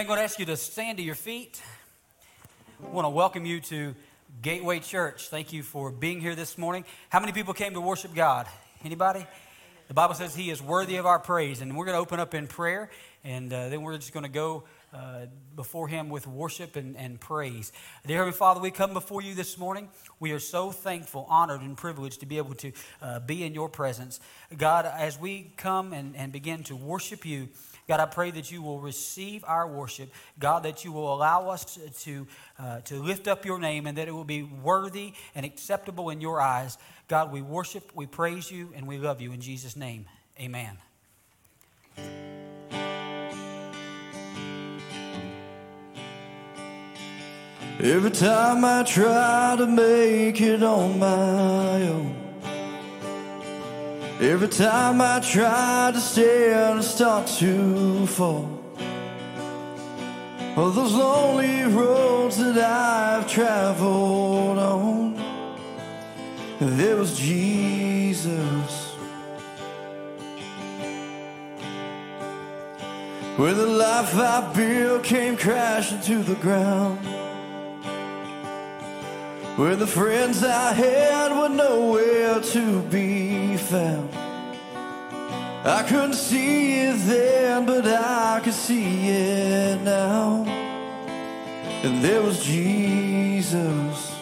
Amen. Going to ask you to stand to your feet. I want to welcome you to Gateway Church. Thank you for being here this morning. How many people came to worship God? Anybody? The Bible says He is worthy of our praise, and we're going to open up in prayer, and uh, then we're just going to go uh, before Him with worship and, and praise. Dear Heavenly Father, we come before you this morning. We are so thankful, honored, and privileged to be able to uh, be in your presence. God, as we come and, and begin to worship you, God, I pray that you will receive our worship. God, that you will allow us to, to, uh, to lift up your name and that it will be worthy and acceptable in your eyes. God, we worship, we praise you, and we love you. In Jesus' name, amen. Every time I try to make it on my own Every time I try to stand, I start to fall. Oh, those lonely roads that I've traveled on, there was Jesus. When the life I built came crashing to the ground. When the friends I had were nowhere to be found. I couldn't see it then, but I could see it now. And there was Jesus.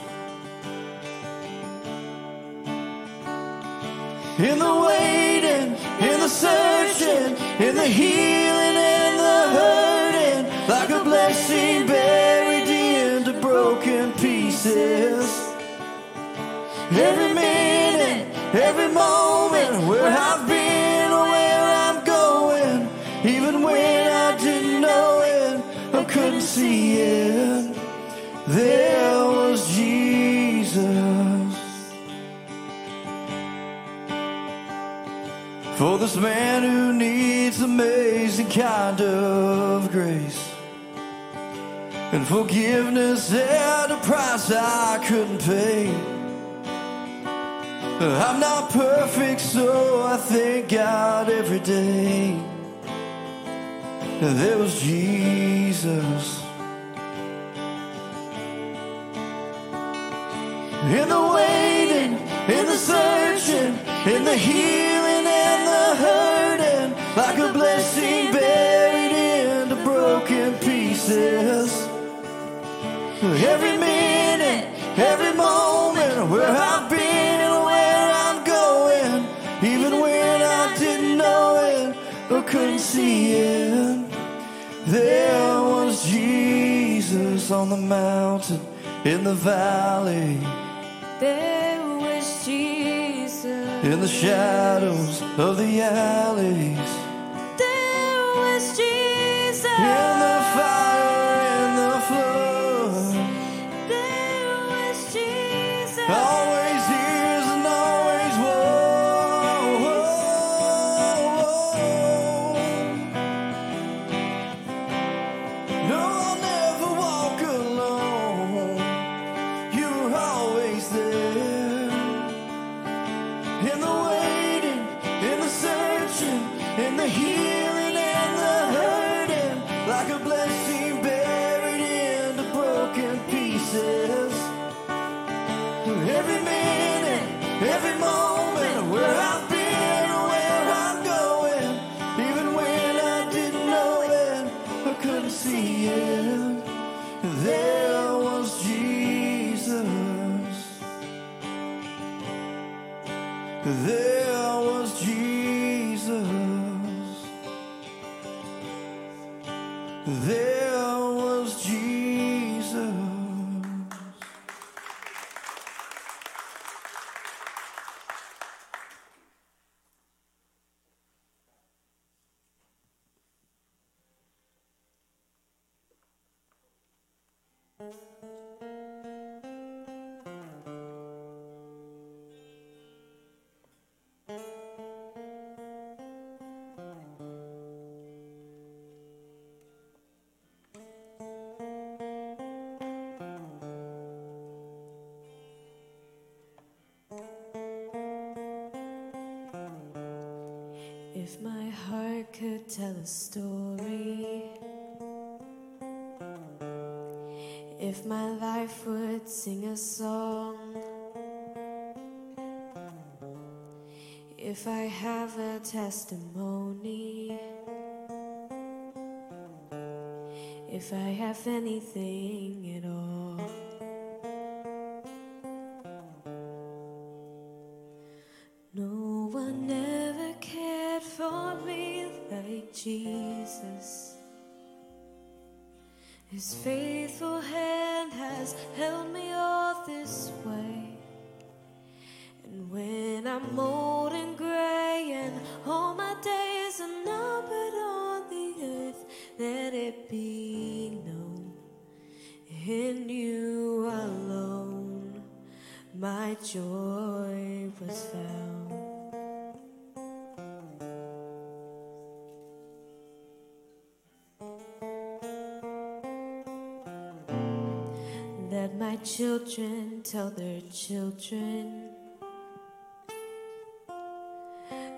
In the waiting, in the searching, in the healing and the hurting, like a blessing buried into broken pieces. Every minute, every moment, where I've been see it. There was Jesus. For this man who needs amazing kind of grace and forgiveness at a price I couldn't pay. I'm not perfect, so I thank God every day. There was Jesus. In the waiting, in the searching, in the healing and the hurting, like a blessing buried into broken pieces. Every minute, every moment, where I've been and where I'm going, even when I didn't know it or couldn't see it, there was Jesus on the mountain, in the valley, There was Jesus. in the shadows of the alleys, There was Jesus. in the fire, story. If my life would sing a song, if I have a testimony, if I have anything at all. Jesus. His faithful hand has held me all this way. And when I'm old and gray and all my days are numbered on the earth, let it be known in you alone my joy was found. Children tell their children.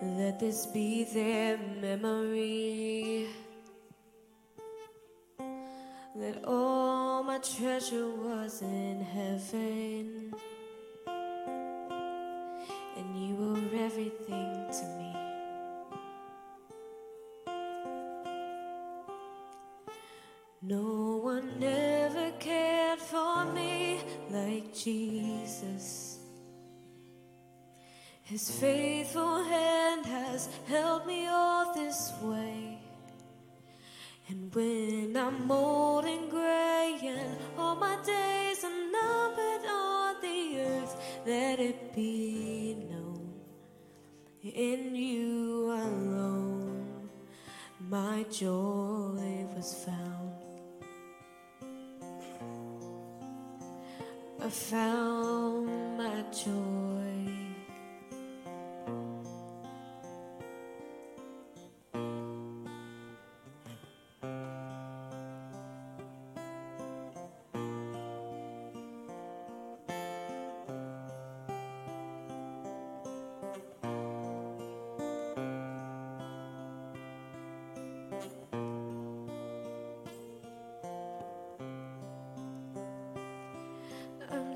Let this be their memory. That all my treasure was in heaven. And you were everything to me. No Jesus. His faithful hand has held me all this way. And when I'm old and gray and all my days are numbered on the earth, let it be known in you alone my joy was found. I found my joy.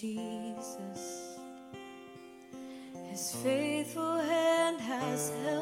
Jesus. His faithful hand has held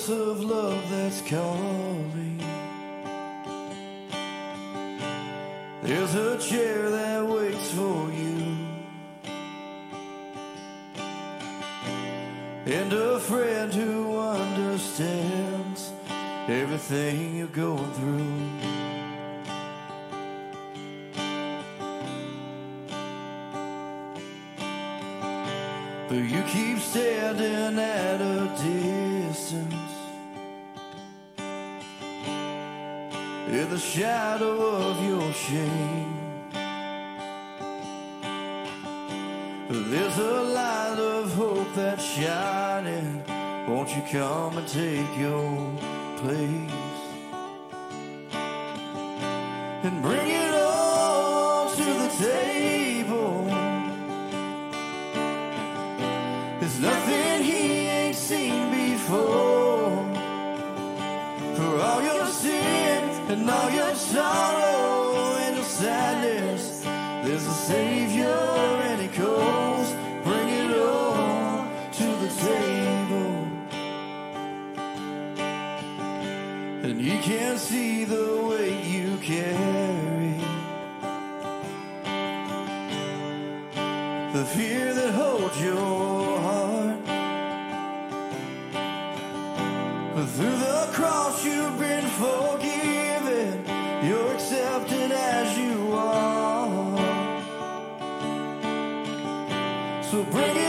voice of love that's calling. There's a chair that waits for you. And a friend who understands everything you're going through. But you keep standing at a distance in the shadow of your shame. There's a light of hope that's shining. Won't you come and take your place? And all your sorrow and your sadness, there's a Savior and He calls. Bring it all to the table. And He can see the weight you carry. The fear that holds your heart. But through the cross you've been forgiven. So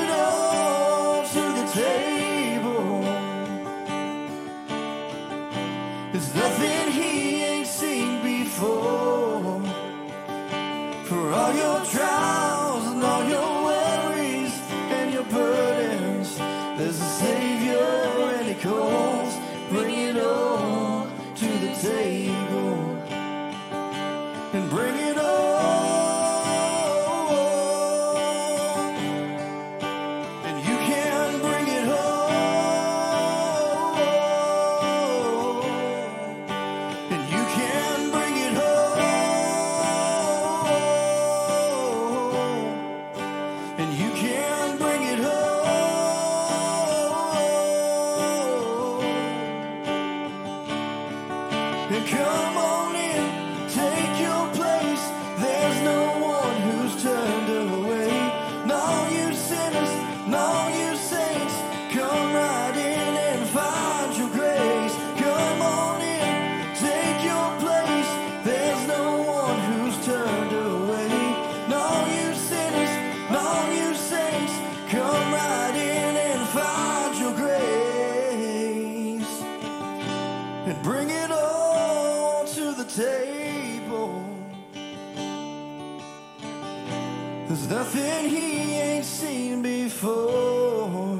he ain't seen before.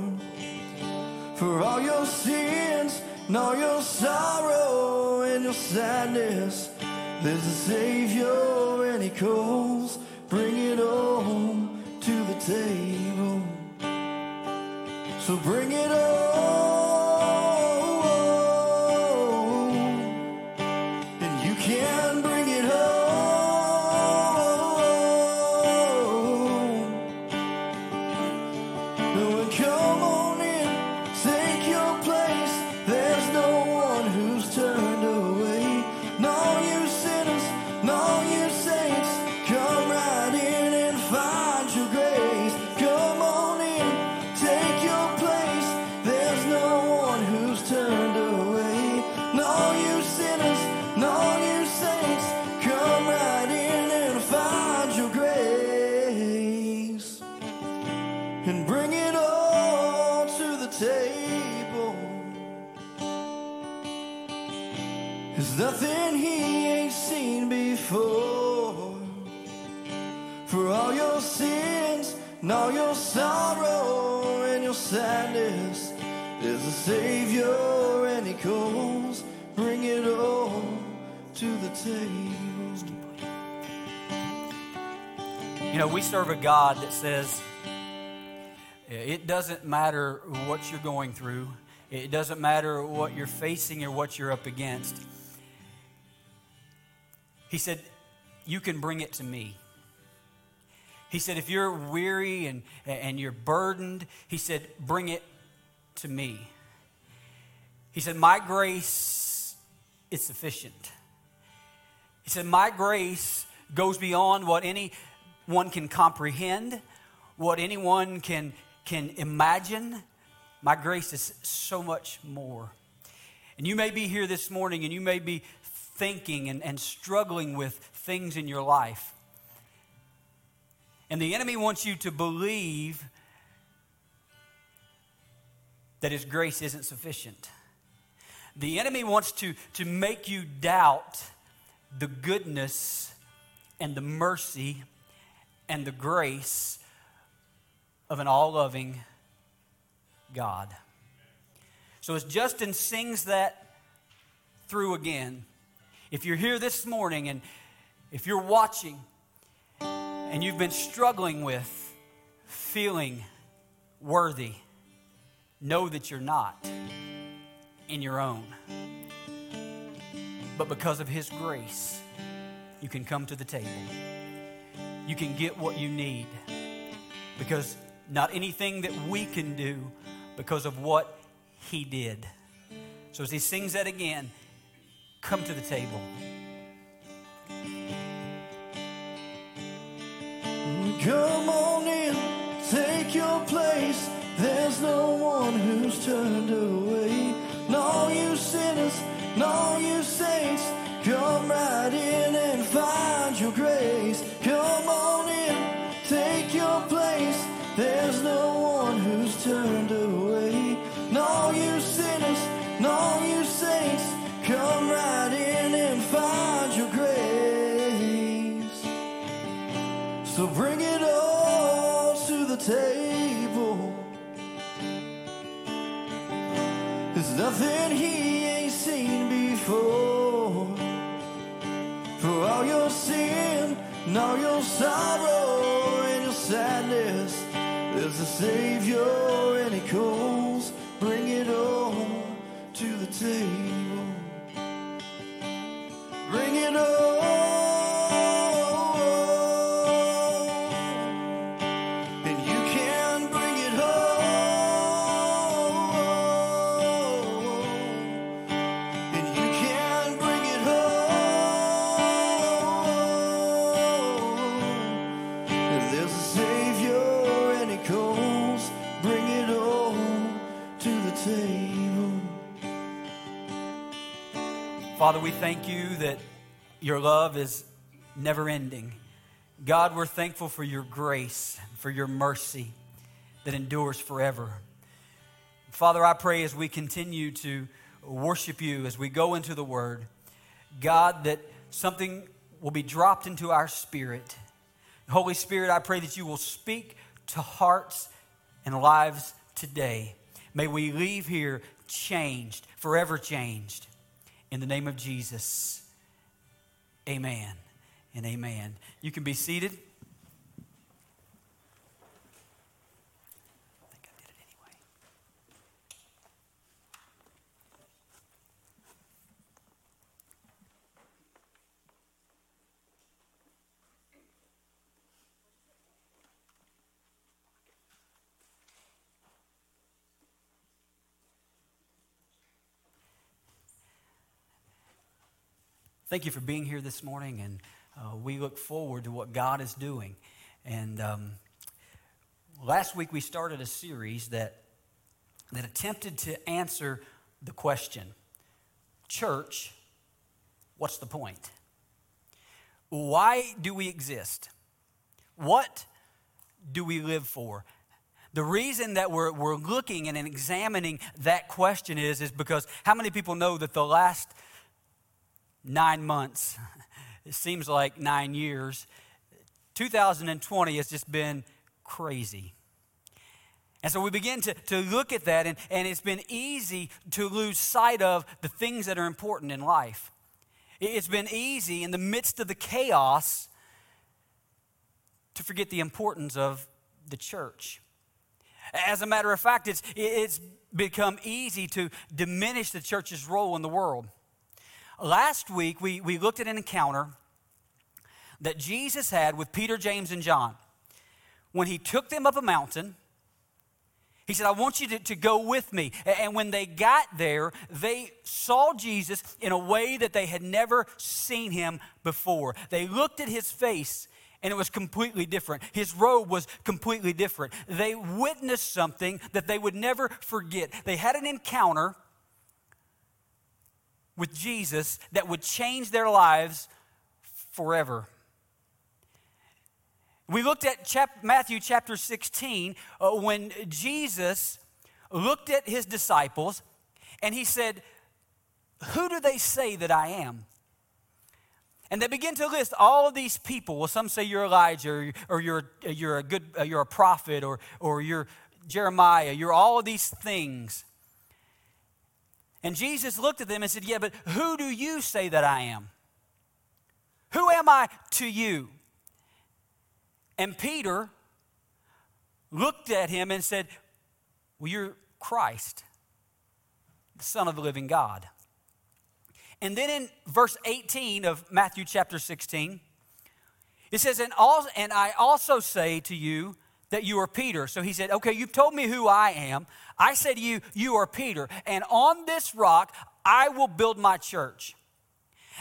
For all your sins and all your sorrow and your sadness, there's a Savior and he calls. Bring it all to the table. So bring it all, Savior and he calls. Bring it all to the table. You know, we serve a God that says it doesn't matter what you're going through, it doesn't matter what you're facing or what you're up against. He said, You can bring it to me. He said, If you're weary and, and you're burdened, he said, Bring it to me. He said, My grace is sufficient. He said, My grace goes beyond what anyone can comprehend, what anyone can, can imagine. My grace is so much more. And you may be here this morning and you may be thinking and, and struggling with things in your life. And the enemy wants you to believe that his grace isn't sufficient. The enemy wants to, to make you doubt the goodness and the mercy and the grace of an all loving God. So, as Justin sings that through again, if you're here this morning and If you're watching and you've been struggling with feeling worthy, know that you're not in your own. But because of His grace, you can come to the table. You can get what you need because not anything that we can do because of what He did. So as He sings that again, come to the table. Come on in, take your place. There's no one who's turned away. No, you saints. Come right in and find your grace. Come on all your sorrow and your sadness, there's a Savior and he calls. Bring it all to the table. Bring it all. Father, we thank you that your love is never ending. God, we're thankful for your grace, for your mercy that endures forever. Father, I pray as we continue to worship you, as we go into the Word, God, that something will be dropped into our spirit. Holy Spirit, I pray that you will speak to hearts and lives today. May we leave here changed, forever changed. In the name of Jesus, amen and amen. You can be seated. Thank you for being here this morning, and uh, we look forward to what God is doing. And um, last week we started a series that that attempted to answer the question, church, what's the point? Why do we exist? What do we live for? The reason that we're, we're looking and examining that question is, is because how many people know that the last nine months, it seems like nine years, 2020 has just been crazy. And so we begin to, to look at that, and, and it's been easy to lose sight of the things that are important in life. It's been easy in the midst of the chaos to forget the importance of the church. As a matter of fact, it's, it's become easy to diminish the church's role in the world. Last week, we, we looked at an encounter that Jesus had with Peter, James, and John. When he took them up a mountain, he said, I want you to, to go with me. And when they got there, they saw Jesus in a way that they had never seen him before. They looked at his face and it was completely different. His robe was completely different. They witnessed something that they would never forget. They had an encounter with Jesus that would change their lives forever. We looked at chap- Matthew chapter 16 uh, when Jesus looked at his disciples and he said, Who do they say that I am? And they begin to list all of these people. Well, some say you're Elijah, or, or you're, you're a good, uh, you're a prophet, or, or you're Jeremiah. You're all of these things. And Jesus looked at them and said, Yeah, but who do you say that I am? Who am I to you? And Peter looked at him and said, Well, you're Christ, the Son of the living God. And then in verse 18 of Matthew chapter 16, it says, and, and I also say to you that you are Peter. So he said, Okay, you've told me who I am. I said to you, You are Peter. And on this rock I will build my church.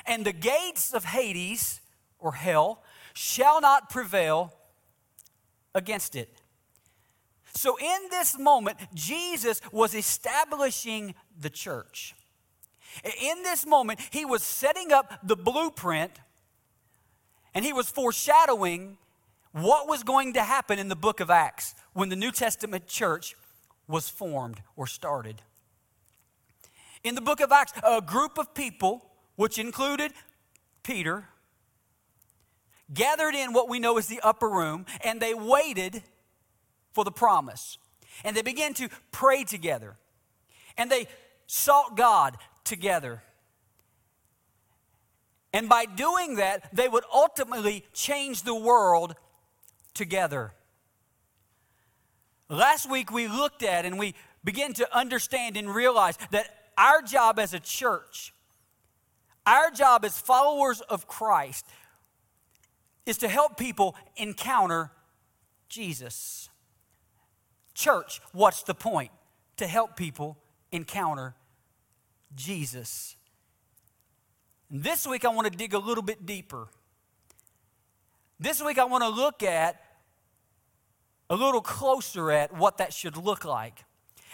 And the gates of Hades, or hell, shall not prevail against it. So, in this moment, Jesus was establishing the church. In this moment, he was setting up the blueprint and he was foreshadowing what was going to happen in the book of Acts when the New Testament church was formed or started. In the book of Acts, a group of people, which included Peter, gathered in what we know as the upper room, and they waited for the promise. And they began to pray together. And they sought God together. And by doing that, they would ultimately change the world together. Last week, we looked at and we began to understand and realize that our job as a church, our job as followers of Christ, is to help people encounter Jesus. Church, what's the point? To help people encounter Jesus. And this week, I want to dig a little bit deeper. This week, I want to look at a little closer at what that should look like.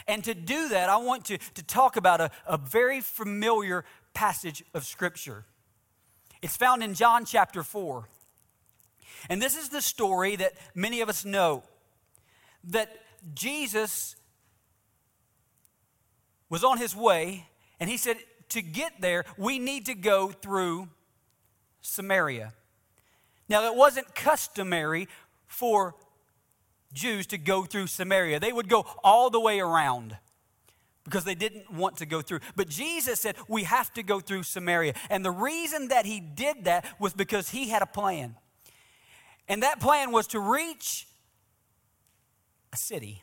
And to do that, I want to, to talk about a, a very familiar passage of Scripture. It's found in John chapter 4. And this is the story that many of us know that Jesus was on his way, and he said, to get there, we need to go through Samaria. Now, it wasn't customary for Jews to go through Samaria, they would go all the way around because they didn't want to go through. But Jesus said, We have to go through Samaria. And the reason that he did that was because he had a plan. And that plan was to reach a city.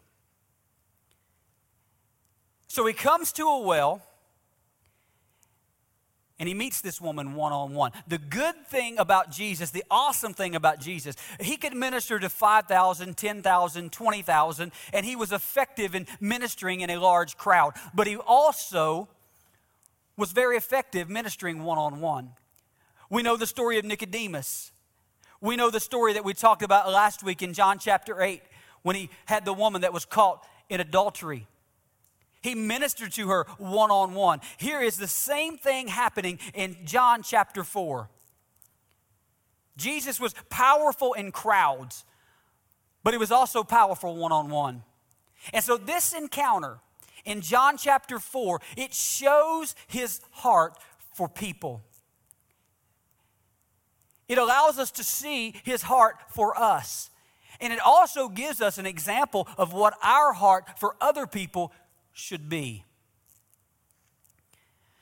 So he comes to a well and he meets this woman one on one. The good thing about Jesus, the awesome thing about Jesus, he could minister to 5,000, 10,000, 20,000, and he was effective in ministering in a large crowd. But he also was very effective ministering one on one. We know the story of Nicodemus. We know the story that we talked about last week in John chapter 8 when he had the woman that was caught in adultery. He ministered to her one on one. Here is the same thing happening in John chapter 4. Jesus was powerful in crowds, but he was also powerful one on one. And so this encounter in John chapter 4, it shows his heart for people. It allows us to see his heart for us. And it also gives us an example of what our heart for other people should be.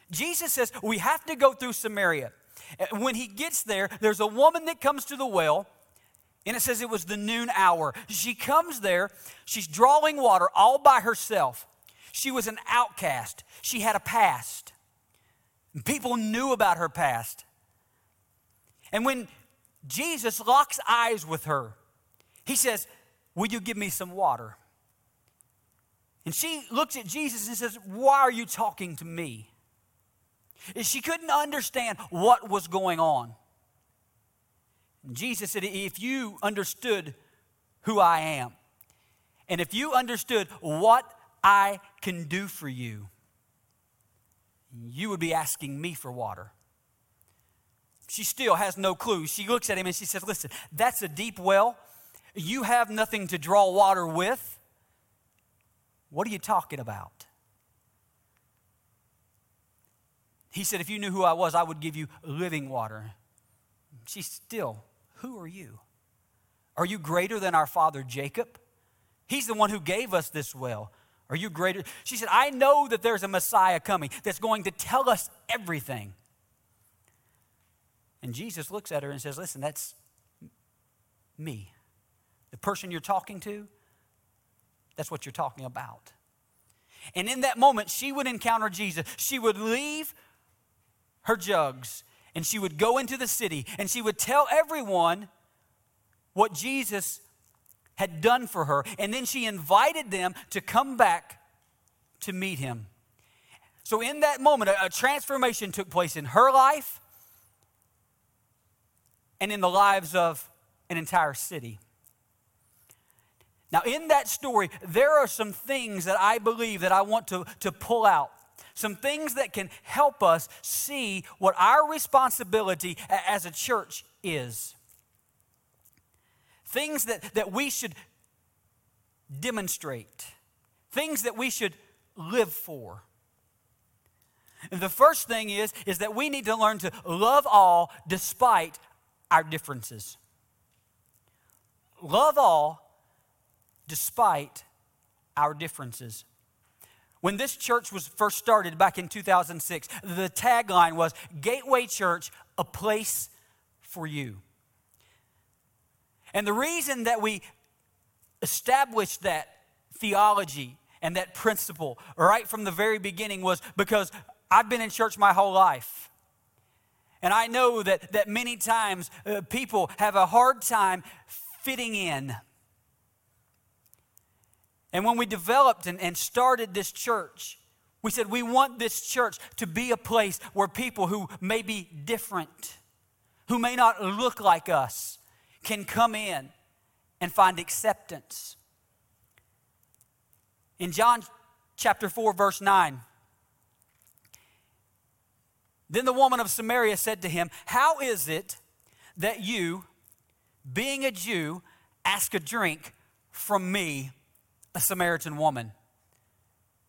Jesus says we have to go through Samaria. Uh, when he gets there, there's a woman that comes to the well, and it says it was the noon hour. She comes there, she's drawing water all by herself. She was an outcast, she had a past. People knew about her past. And when Jesus locks eyes with her, he says, Will you give me some water? And she looks at Jesus and says, Why are you talking to me? And she couldn't understand what was going on. And Jesus said, If you understood who I am, and if you understood what I can do for you, you would be asking me for water. She still has no clue. She looks at him and she says, Listen, that's a deep well. You have nothing to draw water with. What are you talking about? He said, If you knew who I was, I would give you living water. She's still, Who are you? Are you greater than our father Jacob? He's the one who gave us this well. Are you greater? She said, I know that there's a Messiah coming that's going to tell us everything. And Jesus looks at her and says, Listen, that's me. The person you're talking to, that's what you're talking about. And in that moment, she would encounter Jesus. She would leave her jugs and she would go into the city and she would tell everyone what Jesus had done for her. And then she invited them to come back to meet him. So, in that moment, a, transformation took place in her life and in the lives of an entire city. Now, in that story, there are some things that I believe that I want to, to pull out. Some things that can help us see what our responsibility as a church is. Things that, that we should demonstrate, things that we should live for. And the first thing is, is that we need to learn to love all despite our differences. Love all despite our differences. When this church was first started back in 2006, the tagline was Gateway Church, a place for you. And the reason that we established that theology and that principle right from the very beginning was because I've been in church my whole life. And I know that, that many times uh, people have a hard time fitting in. And when we developed and, and started this church, we said we want this church to be a place where people who may be different, who may not look like us, can come in and find acceptance. In John chapter 4, verse 9, then the woman of Samaria said to him, How is it that you, being a Jew, ask a drink from me, a Samaritan woman.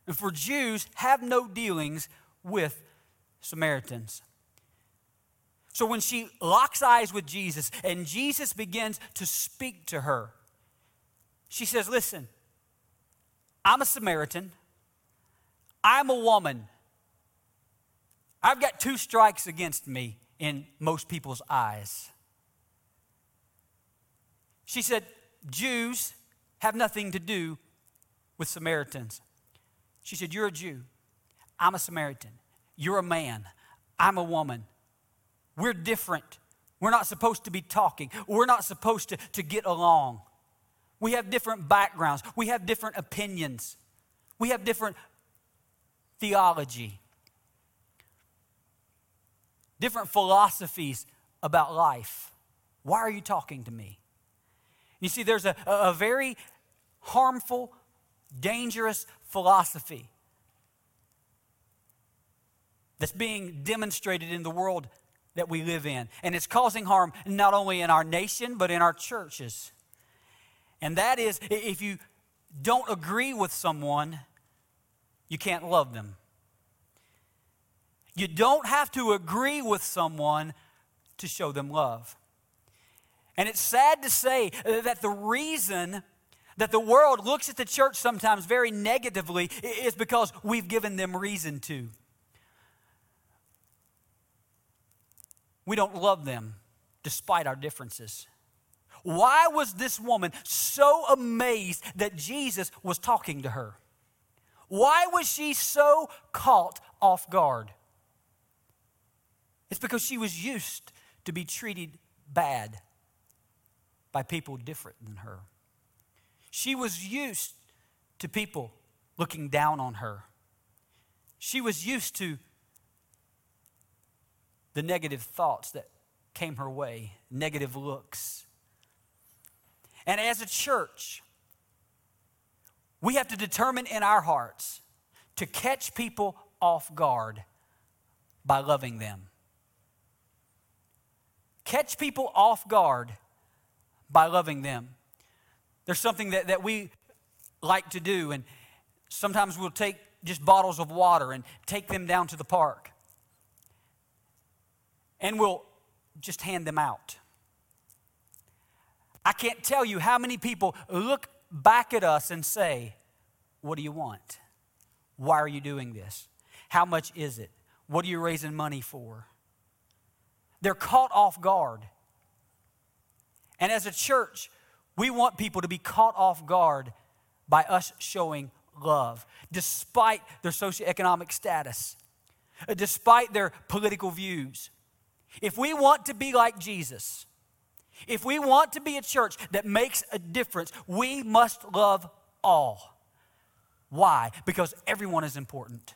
And for Jews, have no dealings with Samaritans. So when she locks eyes with Jesus and Jesus begins to speak to her, she says, Listen, I'm a Samaritan. I'm a woman. I've got two strikes against me in most people's eyes. She said, Jews have nothing to do with Samaritans. She said, You're a Jew. I'm a Samaritan. You're a man. I'm a woman. We're different. We're not supposed to be talking. We're not supposed to, to get along. We have different backgrounds. We have different opinions. We have different theology, different philosophies about life. Why are you talking to me? You see, there's a, a very harmful dangerous philosophy that's being demonstrated in the world that we live in. And it's causing harm not only in our nation, but in our churches. And that is if you don't agree with someone, you can't love them. You don't have to agree with someone to show them love. And it's sad to say uh, that the reason that the world looks at the church sometimes very negatively is because we've given them reason to. We don't love them despite our differences. Why was this woman so amazed that Jesus was talking to her? Why was she so caught off guard? It's because she was used to be treated bad by people different than her. She was used to people looking down on her. She was used to the negative thoughts that came her way, negative looks. And as a church, we have to determine in our hearts to catch people off guard by loving them. Catch people off guard by loving them. There's something that, that we like to do, and sometimes we'll take just bottles of water and take them down to the park. And we'll just hand them out. I can't tell you how many people look back at us and say, What do you want? Why are you doing this? How much is it? What are you raising money for? They're caught off guard. And as a church, we want people to be caught off guard by us showing love, despite their socioeconomic status, uh, despite their political views. If we want to be like Jesus, if we want to be a church that makes a difference, we must love all. Why? Because everyone is important.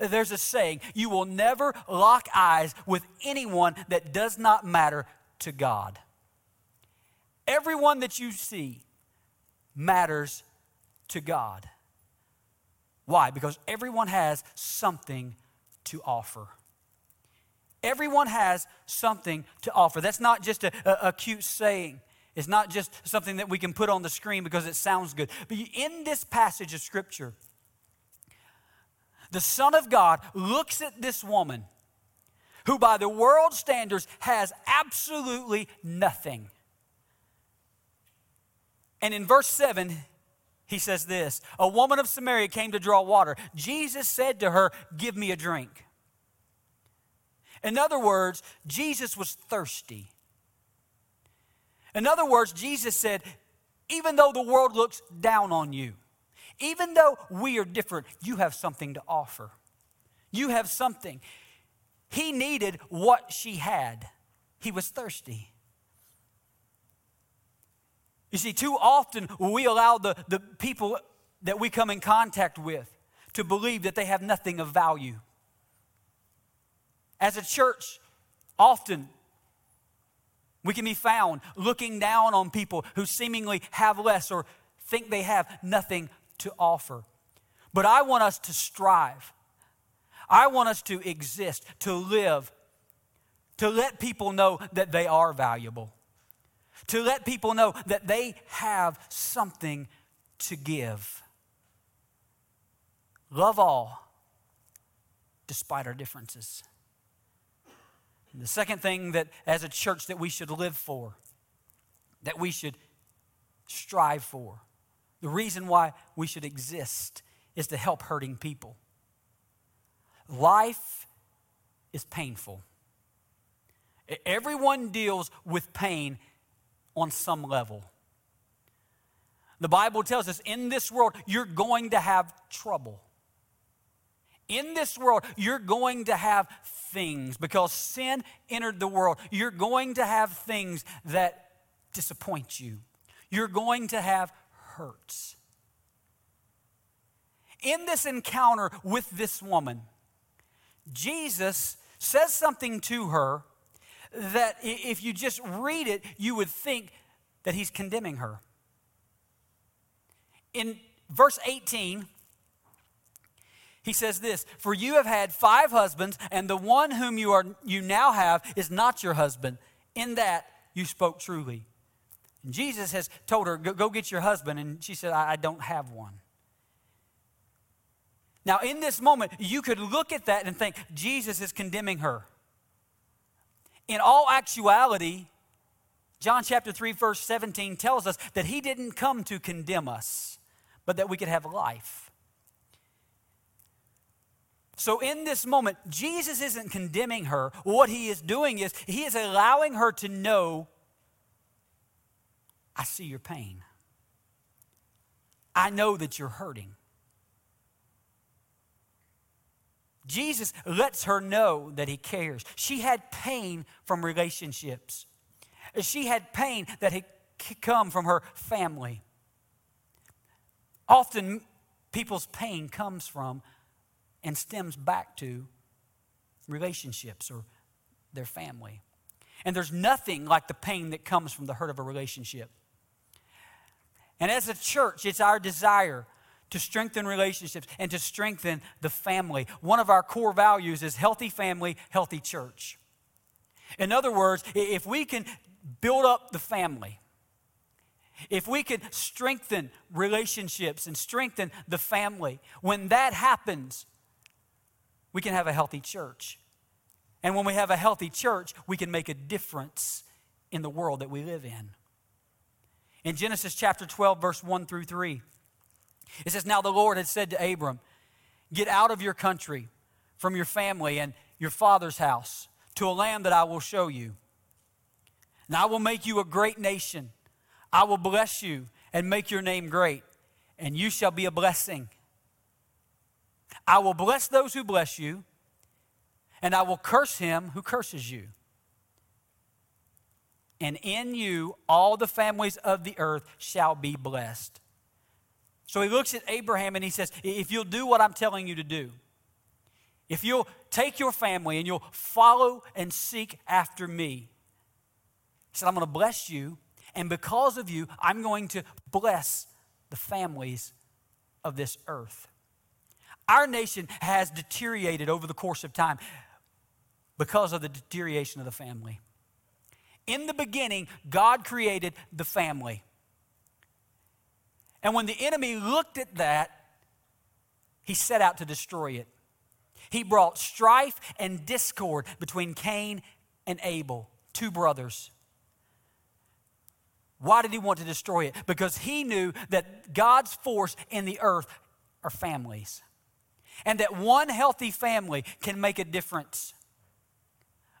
There's a saying you will never lock eyes with anyone that does not matter to God. Everyone that you see matters to God. Why? Because everyone has something to offer. Everyone has something to offer. That's not just a, a, a, cute saying. It's not just something that we can put on the screen because it sounds good. But in this passage of Scripture, the Son of God looks at this woman who, by the world standards, has absolutely nothing. And in verse 7, he says this A woman of Samaria came to draw water. Jesus said to her, Give me a drink. In other words, Jesus was thirsty. In other words, Jesus said, Even though the world looks down on you, even though we are different, you have something to offer. You have something. He needed what she had, he was thirsty. You see, too often we allow the, the people that we come in contact with to believe that they have nothing of value. As a church, often we can be found looking down on people who seemingly have less or think they have nothing to offer. But I want us to strive. I want us to exist, to live, to let people know that they are valuable to let people know that they have something to give. Love all, despite our differences. And the second thing that, as a church, that we should live for, that we should strive for, the reason why we should exist is to help hurting people. Life is painful. Everyone deals with pain on some level. The Bible tells us in this world, you're going to have trouble. In this world, you're going to have things because sin entered the world. You're going to have things that disappoint you. You're going to have hurts. In this encounter with this woman, Jesus says something to her that if you just read it, you would think that he's condemning her. In verse 18, he says this For you have had five husbands, and the one whom you, are, you now have is not your husband. In that you spoke truly. And Jesus has told her, Go, go get your husband. And she said, I, I don't have one. Now, in this moment, you could look at that and think Jesus is condemning her. In all actuality, John chapter 3, verse 17 tells us that he didn't come to condemn us, but that we could have life. So, in this moment, Jesus isn't condemning her. What he is doing is he is allowing her to know I see your pain. I know that you're hurting. Jesus lets her know that he cares. She had pain from relationships. She had pain that had come from her family. Often, people's pain comes from and stems back to relationships or their family. And there's nothing like the pain that comes from the hurt of a relationship. And as a church, it's our desire to strengthen relationships and to strengthen the family. One of our core values is healthy family, healthy church. In other words, if we can build up the family, if we can strengthen relationships and strengthen the family, when that happens, we can have a healthy church. And when we have a healthy church, we can make a difference in the world that we live in. In Genesis chapter 12, verse 1 through 3, it says, Now the Lord had said to Abram, Get out of your country, from your family, and your father's house to a land that I will show you. And I will make you a great nation. I will bless you and make your name great, and you shall be a blessing. I will bless those who bless you, and I will curse him who curses you. And in you all the families of the earth shall be blessed. So he looks at Abraham and he says, If you'll do what I'm telling you to do, if you'll take your family and you'll follow and seek after me, he said, I'm going to bless you. And because of you, I'm going to bless the families of this earth. Our nation has deteriorated over the course of time because of the deterioration of the family. In the beginning, God created the family. And when the enemy looked at that, he set out to destroy it. He brought strife and discord between Cain and Abel, two brothers. Why did he want to destroy it? Because he knew that God's force in the earth are families. And that one healthy family can make a difference.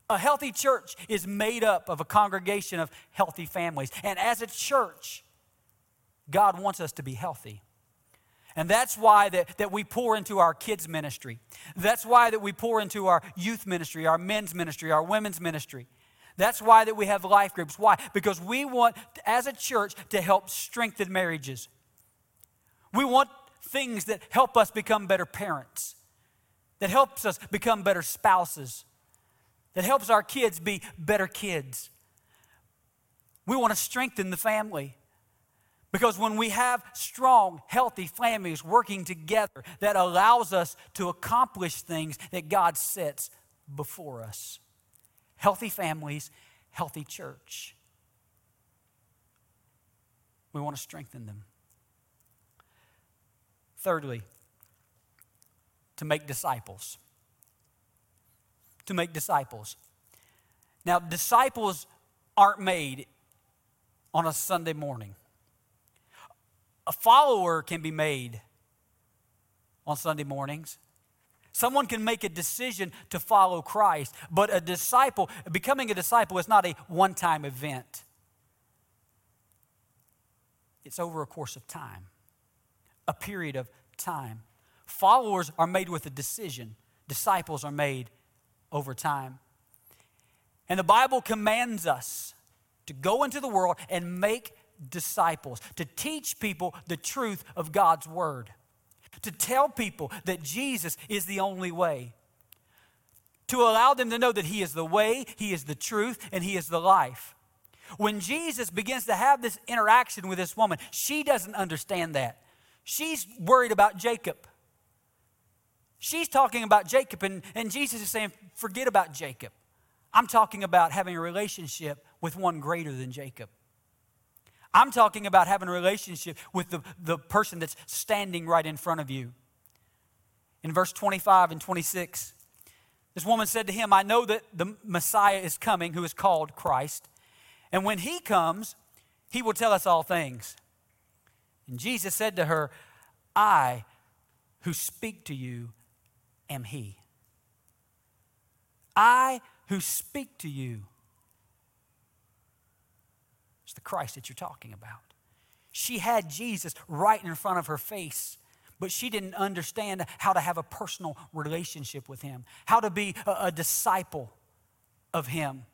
A healthy church is made up of a congregation of healthy families. And as a church, God wants us to be healthy. And that's why that, that we pour into our kids' ministry. That's why that we pour into our youth ministry, our men's ministry, our women's ministry. That's why that we have life groups. Why? Because we want, as a church, to help strengthen marriages. We want things that help us become better parents, that helps us become better spouses, that helps our kids be better kids. We want to strengthen the family. Because when we have strong, healthy families working together, that allows us to accomplish things that God sets before us. Healthy families, healthy church. We want to strengthen them. Thirdly, to make disciples. To make disciples. Now, disciples aren't made on a Sunday morning. A follower can be made on Sunday mornings. Someone can make a decision to follow Christ, but a disciple, becoming a disciple, is not a one time event. It's over a course of time a period of time. Followers are made with a decision, disciples are made over time. And the Bible commands us to go into the world and make disciples, to teach people the truth of God's word, to tell people that Jesus is the only way, to allow them to know that He is the way, He is the truth, and He is the life. When Jesus begins to have this interaction with this woman, she doesn't understand that. She's worried about Jacob. She's talking about Jacob, and, and Jesus is saying, forget about Jacob. I'm talking about having a relationship with one greater than Jacob. I'm talking about having a relationship with the, the person that's standing right in front of you. In verse 25 and 26, this woman said to him, I know that the Messiah is coming, who is called Christ. And when he comes, he will tell us all things. And Jesus said to her, I who speak to you am he. I who speak to you. The Christ that you're talking about. She had Jesus right in front of her face, but she didn't understand how to have a personal relationship with him, how to be a, a disciple of him.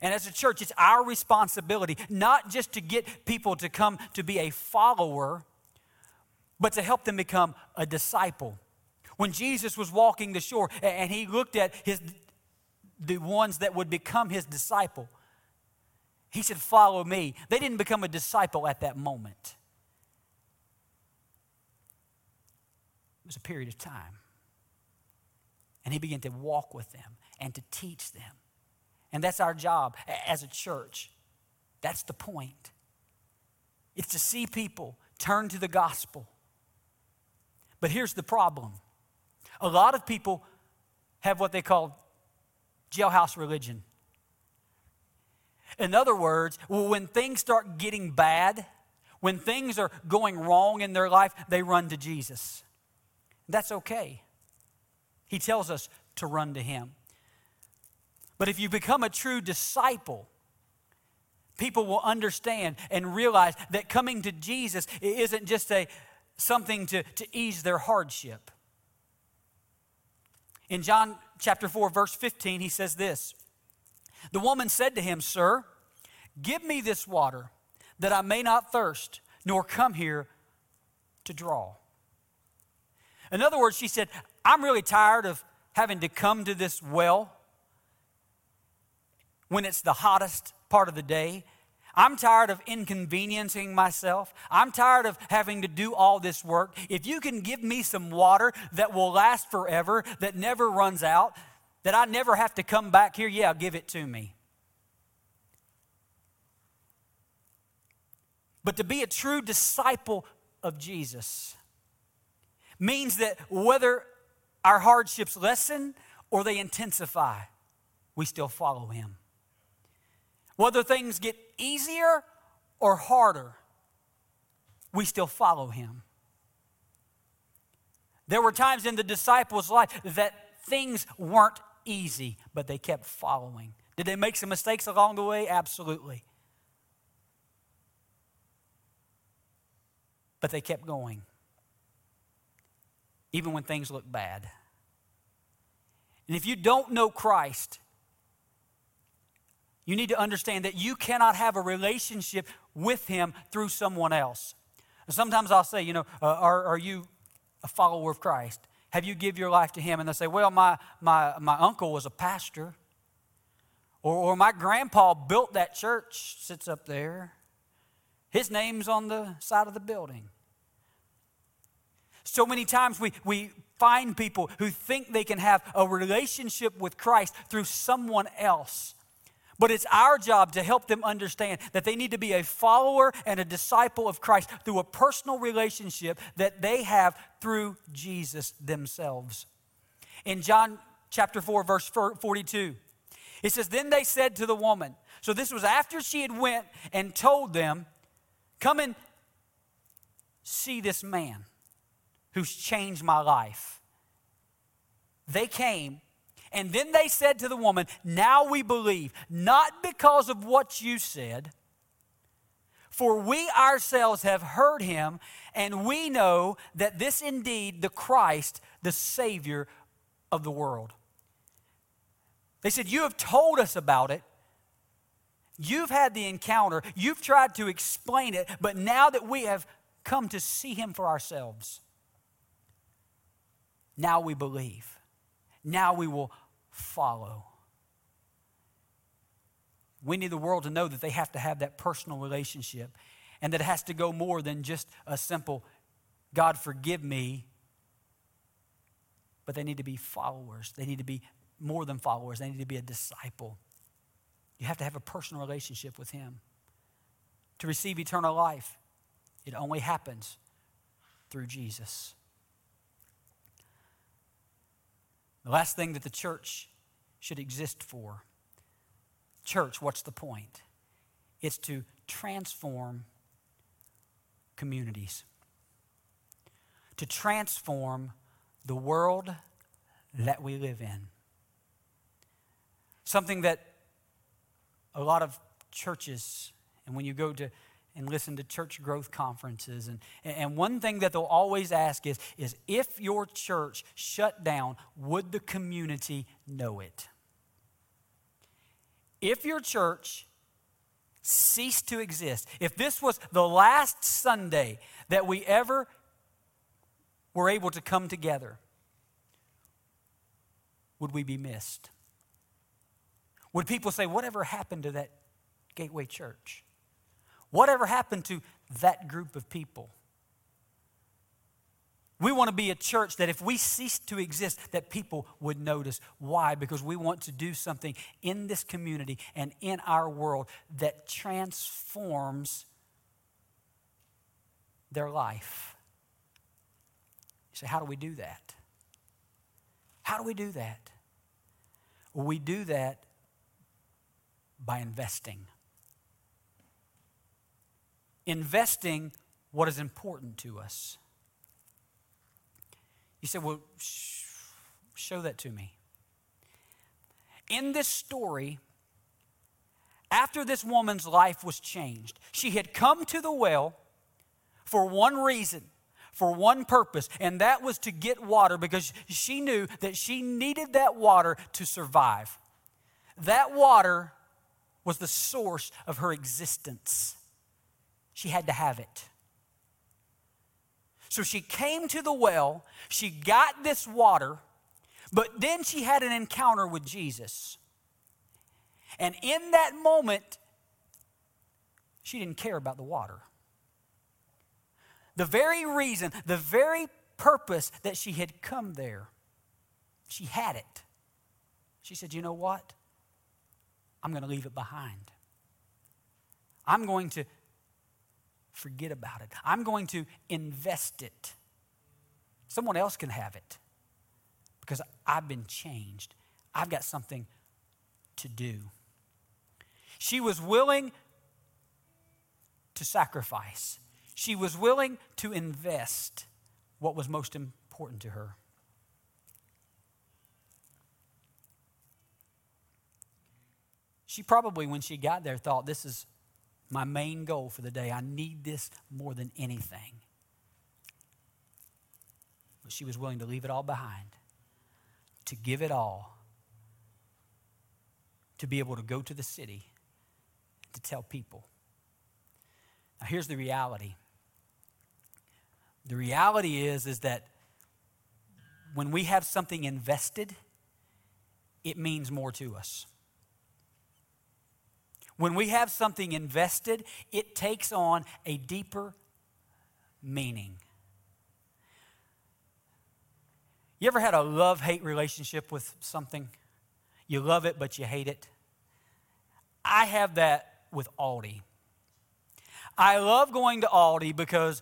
And as a church, it's our responsibility not just to get people to come to be a follower, but to help them become a disciple. When Jesus was walking the shore and he looked at his, the ones that would become his disciple, he said, Follow me. They didn't become a disciple at that moment, it was a period of time. And he began to walk with them and to teach them. And that's our job as a church. That's the point. It's to see people turn to the gospel. But here's the problem a lot of people have what they call jailhouse religion. In other words, when things start getting bad, when things are going wrong in their life, they run to Jesus. That's okay. He tells us to run to Him. But if you become a true disciple, people will understand and realize that coming to Jesus isn't just a something to, to ease their hardship. In John chapter 4, verse 15, he says this The woman said to him, Sir, give me this water that I may not thirst, nor come here to draw. In other words, she said, I'm really tired of having to come to this well when it's the hottest part of the day. I'm tired of inconveniencing myself. I'm tired of having to do all this work. If you can give me some water that will last forever, that never runs out, that I never have to come back here, yeah, give it to me. But to be a true disciple of Jesus means that whether our hardships lessen or they intensify, we still follow him. Whether things get easier or harder, we still follow him. There were times in the disciples' life that things weren't easy, but they kept following. Did they make some mistakes along the way? Absolutely. But they kept going, even when things looked bad. And if you don't know Christ, you need to understand that you cannot have a relationship with Him through someone else. Sometimes I'll say, you know, uh, are, are you a follower of Christ? Have you give your life to Him? And they'll say, well, my, my, my uncle was a pastor. Or, or my grandpa built that church, sits up there. His name's on the side of the building. So many times we, we find people who think they can have a relationship with Christ through someone else. But it's our job to help them understand that they need to be a follower and a disciple of Christ through a personal relationship that they have through Jesus themselves. In John chapter 4 verse 42, it says then they said to the woman, so this was after she had went and told them, come and see this man who's changed my life. They came and then they said to the woman, Now we believe, not because of what you said, for we ourselves have heard him, and we know that this indeed the Christ, the Savior of the world. They said, You have told us about it. You've had the encounter. You've tried to explain it. But now that we have come to see him for ourselves, now we believe. Now we will follow. We need the world to know that they have to have that personal relationship and that it has to go more than just a simple, God forgive me, but they need to be followers. They need to be more than followers, they need to be a disciple. You have to have a personal relationship with Him. To receive eternal life, it only happens through Jesus. The last thing that the church should exist for. Church, what's the point? It's to transform communities, to transform the world that we live in. Something that a lot of churches, and when you go to and listen to church growth conferences. And, and one thing that they'll always ask is, is if your church shut down, would the community know it? If your church ceased to exist, if this was the last Sunday that we ever were able to come together, would we be missed? Would people say, whatever happened to that Gateway Church? Whatever happened to that group of people? We want to be a church that if we cease to exist, that people would notice. Why? Because we want to do something in this community and in our world that transforms their life. You say, how do we do that? How do we do that? Well, we do that by investing investing what is important to us. You say, well, sh- show that to me. in this story, after this woman's life was changed, she had come to the well for one reason, for one purpose, and that was to get water because she knew that she needed that water to survive. That water was the source of her existence. She had to have it. So she came to the well, she got this water, but then she had an encounter with Jesus. And in that moment, she didn't care about the water. The very reason, the very purpose that she had come there, she had it. She said, You know what? I'm going to leave it behind. I'm going to forget about it. I'm going to invest it. Someone else can have it because I've been changed. I've got something to do. She was willing to sacrifice, she was willing to invest what was most important to her. She probably, when she got there, thought, This is my main goal for the day. I need this more than anything. But she was willing to leave it all behind, to give it all, to be able to go to the city to tell people. Now, here's the reality. The reality is, is that when we have something invested, it means more to us. When we have something invested, it takes on a deeper meaning. You ever had a love hate relationship with something? You love it, but you hate it? I have that with Aldi. I love going to Aldi because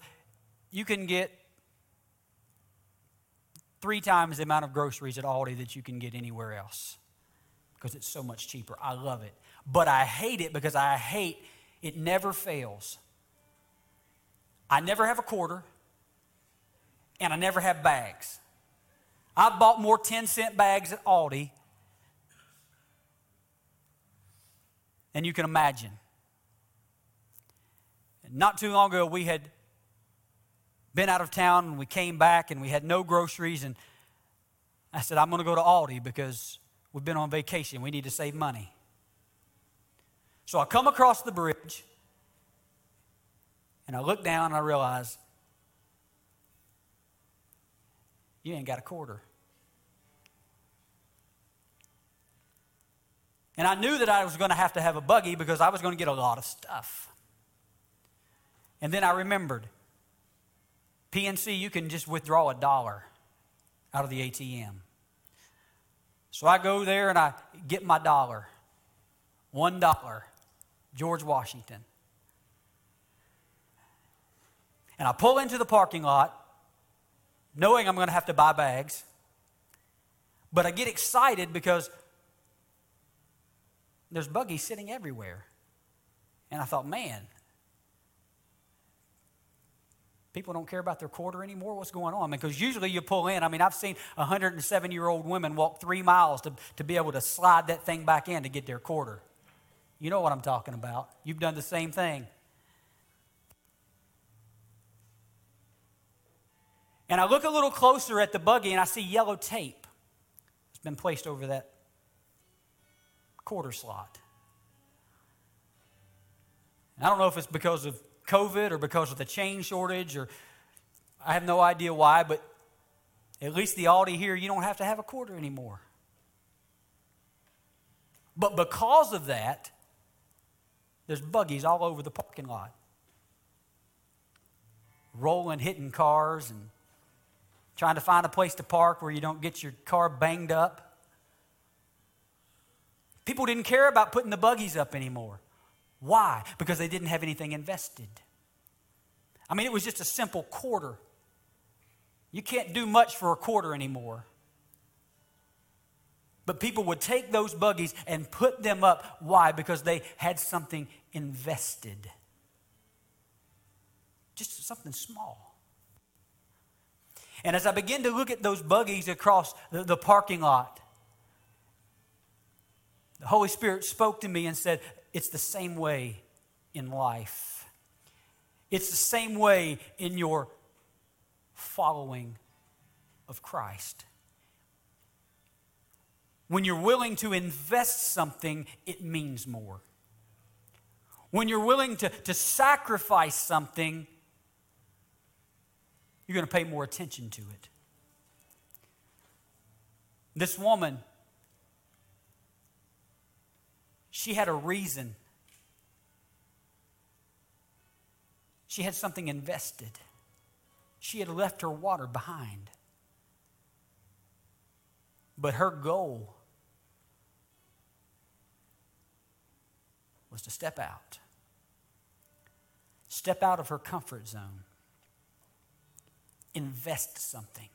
you can get three times the amount of groceries at Aldi that you can get anywhere else because it's so much cheaper. I love it. But I hate it because I hate it never fails. I never have a quarter and I never have bags. I've bought more 10 cent bags at Aldi than you can imagine. Not too long ago, we had been out of town and we came back and we had no groceries. And I said, I'm going to go to Aldi because we've been on vacation. We need to save money. So I come across the bridge and I look down and I realize you ain't got a quarter. And I knew that I was going to have to have a buggy because I was going to get a lot of stuff. And then I remembered PNC, you can just withdraw a dollar out of the ATM. So I go there and I get my dollar. One dollar, George Washington. And I pull into the parking lot knowing I'm going to have to buy bags. But I get excited because there's buggies sitting everywhere. And I thought, man, People don't care about their quarter anymore. What's going on? Because usually you pull in. I mean, I've seen 107 year old women walk three miles to, to be able to slide that thing back in to get their quarter. You know what I'm talking about. You've done the same thing. And I look a little closer at the buggy and I see yellow tape. It's been placed over that quarter slot. And I don't know if it's because of COVID or because of the chain shortage, or I have no idea why, but at least the Aldi here, you don't have to have a quarter anymore. But because of that, there's buggies all over the parking lot, rolling, hitting cars, and trying to find a place to park where you don't get your car banged up. People didn't care about putting the buggies up anymore. Why? Because they didn't have anything invested. I mean, it was just a simple quarter. You can't do much for a quarter anymore. But people would take those buggies and put them up. Why? Because they had something invested. Just something small. And as I begin to look at those buggies across the, the parking lot, the Holy Spirit spoke to me and said, It's the same way in life. It's the same way in your following of Christ. When you're willing to invest something, it means more. When you're willing to, to sacrifice something, you're going to pay more attention to it. This woman, she had a reason. She had something invested. She had left her water behind. But her goal was to step out. Step out of her comfort zone. Invest something.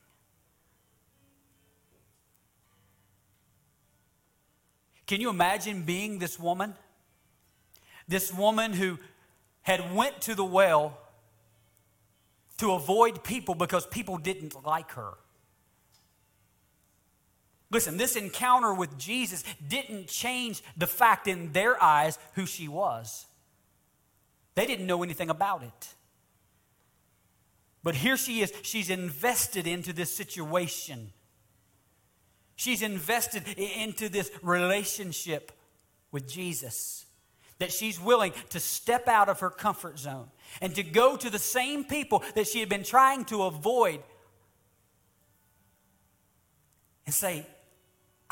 Can you imagine being this woman? This woman who had went to the well to avoid people because people didn't like her. Listen, this encounter with Jesus didn't change the fact in their eyes who she was. They didn't know anything about it. But here she is, she's invested into this situation. She's invested into this relationship with Jesus. That she's willing to step out of her comfort zone and to go to the same people that she had been trying to avoid and say,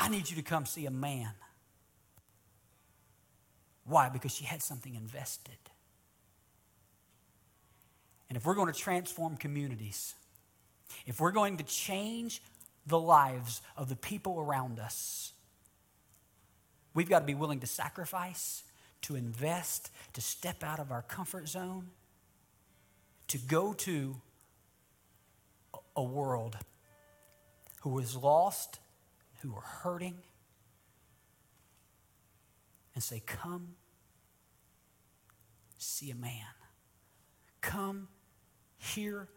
I need you to come see a man. Why? Because she had something invested. And if we're going to transform communities, if we're going to change the lives of the people around us, we've got to be willing to sacrifice, to invest, to step out of our comfort zone, to go to a world who is lost who are hurting and say, Come see a man. Come hear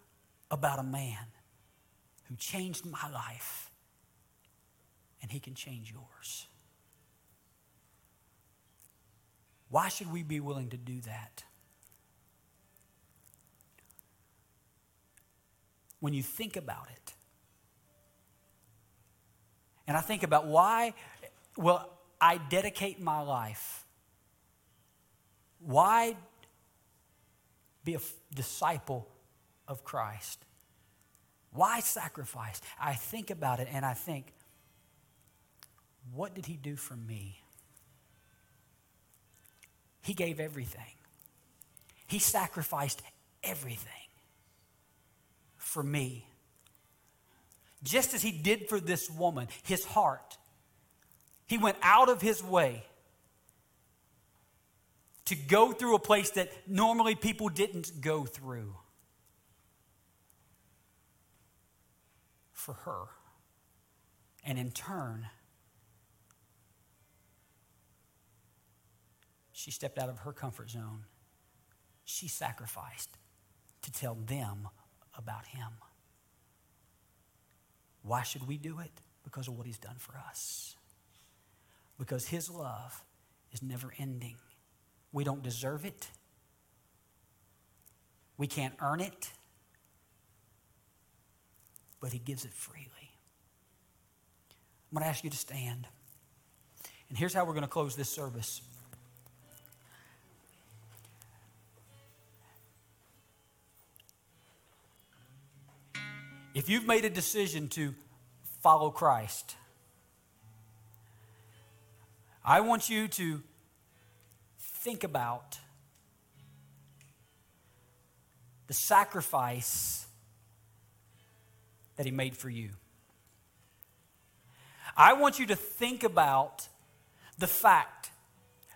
about a man who changed my life and he can change yours. Why should we be willing to do that? When you think about it, and I think about why will I dedicate my life? Why be a disciple of Christ? Why sacrifice? I think about it and I think, what did he do for me? He gave everything. He sacrificed everything for me just as he did for this woman, his heart. He went out of his way to go through a place that normally people didn't go through for her. And in turn, she stepped out of her comfort zone. She sacrificed to tell them about him. Why should we do it? Because of what he's done for us. Because his love is never ending. We don't deserve it, we can't earn it, but he gives it freely. I'm going to ask you to stand. And here's how we're going to close this service. If you've made a decision to follow Christ, I want you to think about the sacrifice that He made for you. I want you to think about the fact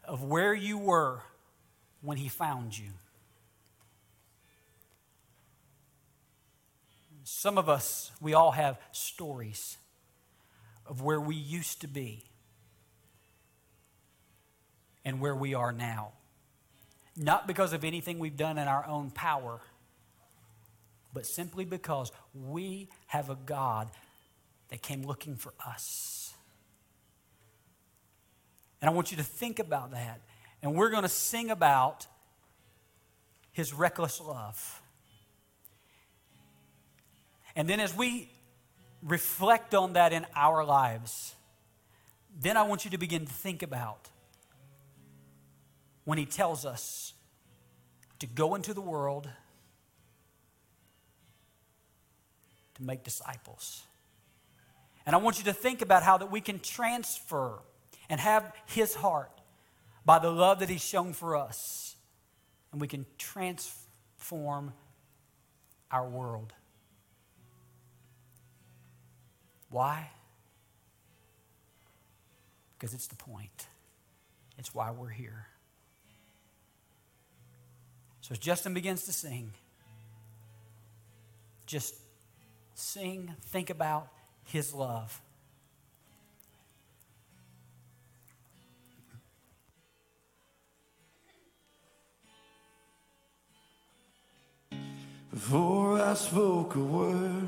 of where you were when He found you. Some of us, we all have stories of where we used to be and where we are now. Not because of anything we've done in our own power, but simply because we have a God that came looking for us. And I want you to think about that. And we're going to sing about his reckless love. And then as we reflect on that in our lives, then I want you to begin to think about when he tells us to go into the world to make disciples. And I want you to think about how that we can transfer and have his heart by the love that he's shown for us. And we can transform our world. Why? Because it's the point. It's why we're here. So as Justin begins to sing, just sing, think about his love. Before I spoke a word,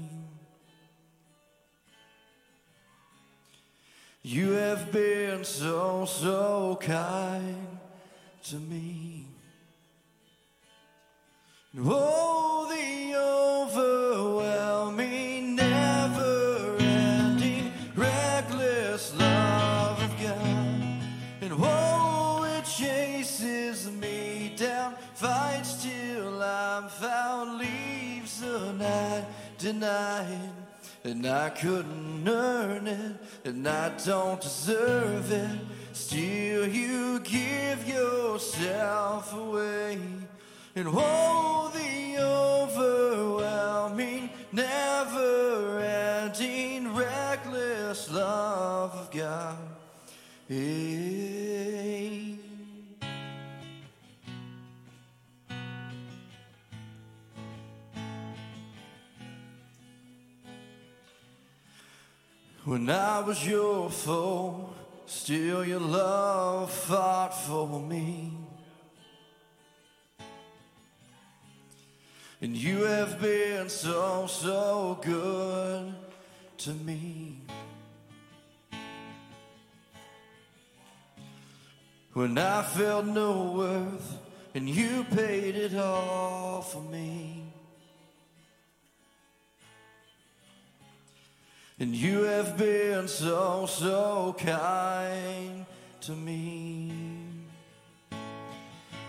You have been so, so kind to me. Oh, the overwhelming, never ending, reckless love of God. And oh, it chases me down, fights till I'm found, leaves the night denied. And I couldn't earn it, and I don't deserve it. Still, you give yourself away. And oh, the overwhelming, never ending, reckless love of God. Hey. When I was your foe, still your love fought for me. And you have been so, so good to me. When I felt no worth, and you paid it all for me. And you have been so, so kind to me.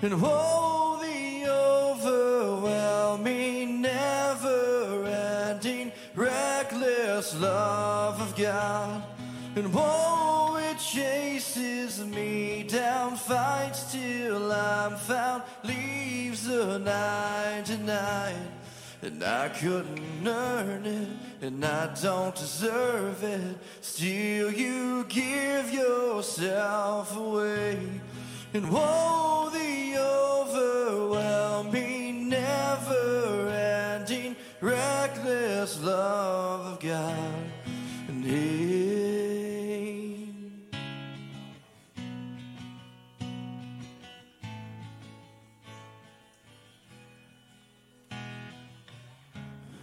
And oh, the overwhelming, never ending, reckless love of God. And oh, it chases me down, fights till I'm found, leaves the night to night. And I couldn't earn it, and I don't deserve it. Still, you give yourself away. And whoa, the overwhelming, never ending, reckless love of God. And He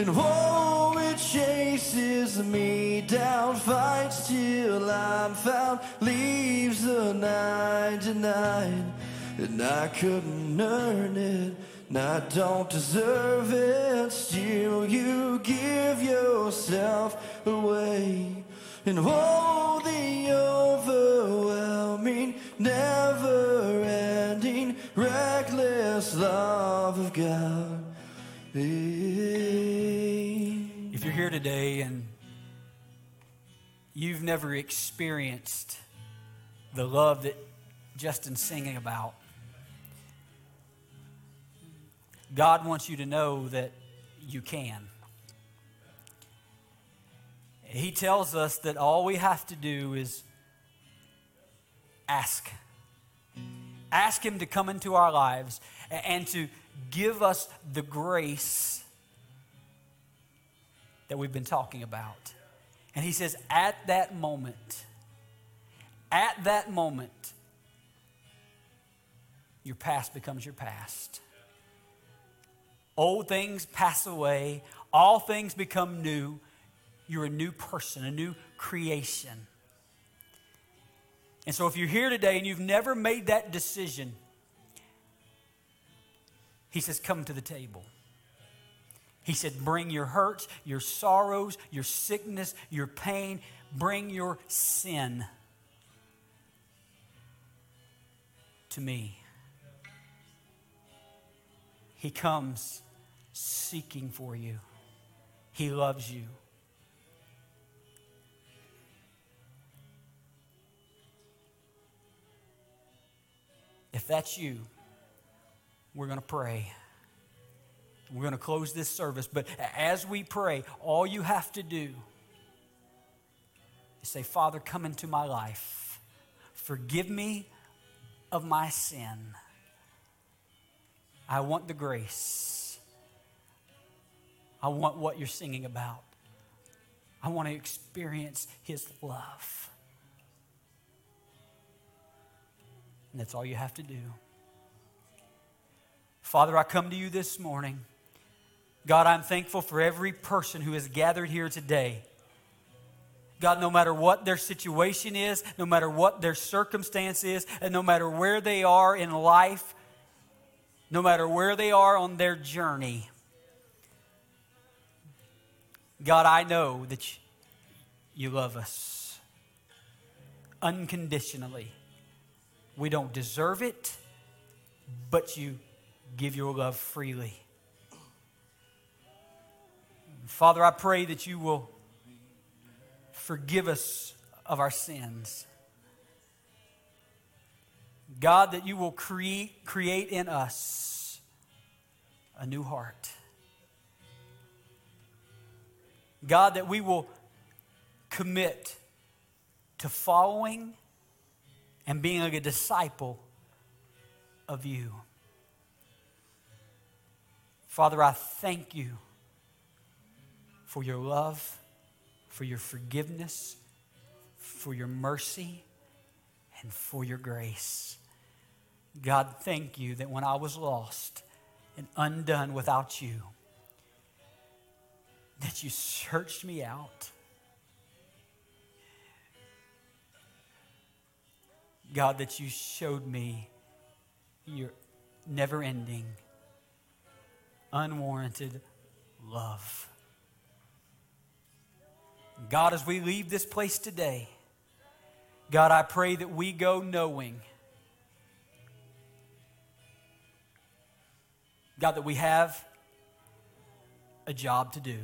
And oh, it chases me down, fights till I'm found, leaves the 99, and I couldn't earn it. And I don't deserve it, still you give yourself away. And oh, the overwhelming, never ending, reckless love of God. If you're here today and you've never experienced the love that Justin's singing about, God wants you to know that you can. He tells us that all we have to do is ask. Ask Him to come into our lives and to give us the grace that we've been talking about. And He says, at that moment, at that moment, your past becomes your past. Old things pass away, all things become new. You're a new person, a new creation. And so, if you're here today and you've never made that decision, he says, Come to the table. He said, Bring your hurts, your sorrows, your sickness, your pain, bring your sin to me. He comes seeking for you, He loves you. If that's you, we're going to pray. We're going to close this service. But as we pray, all you have to do is say, Father, come into my life. Forgive me of my sin. I want the grace. I want what you're singing about. I want to experience His love. And that's all you have to do. Father, I come to you this morning. God, I'm thankful for every person who has gathered here today. God, no matter what their situation is, no matter what their circumstance is, and no matter where they are in life, no matter where they are on their journey, God, I know that you love us unconditionally. We don't deserve it, but you give your love freely. Father, I pray that you will forgive us of our sins. God, that you will create, create in us a new heart. God, that we will commit to following and being like a disciple of you. Father, I thank you for your love, for your forgiveness, for your mercy, and for your grace. God, thank you that when I was lost and undone without you, that you searched me out. God, that you showed me your never ending, unwarranted love. God, as we leave this place today, God, I pray that we go knowing, God, that we have a job to do.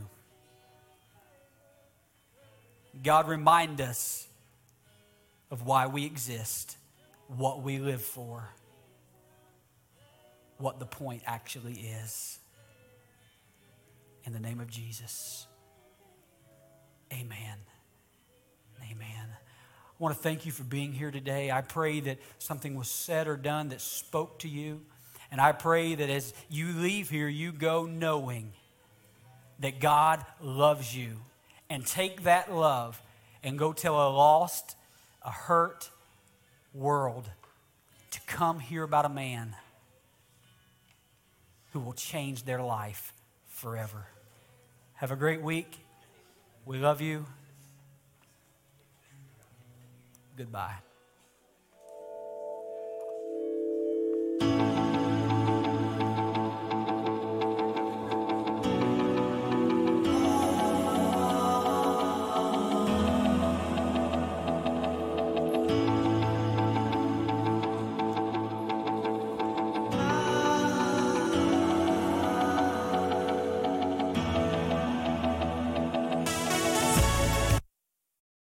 God, remind us of why we exist, what we live for, what the point actually is. In the name of Jesus, amen. Amen. I want to thank you for being here today. I pray that something was said or done that spoke to you. And I pray that as you leave here, you go knowing that God loves you. And take that love and go tell a lost, a hurt world to come hear about a man who will change their life forever. Have a great week. We love you. Goodbye.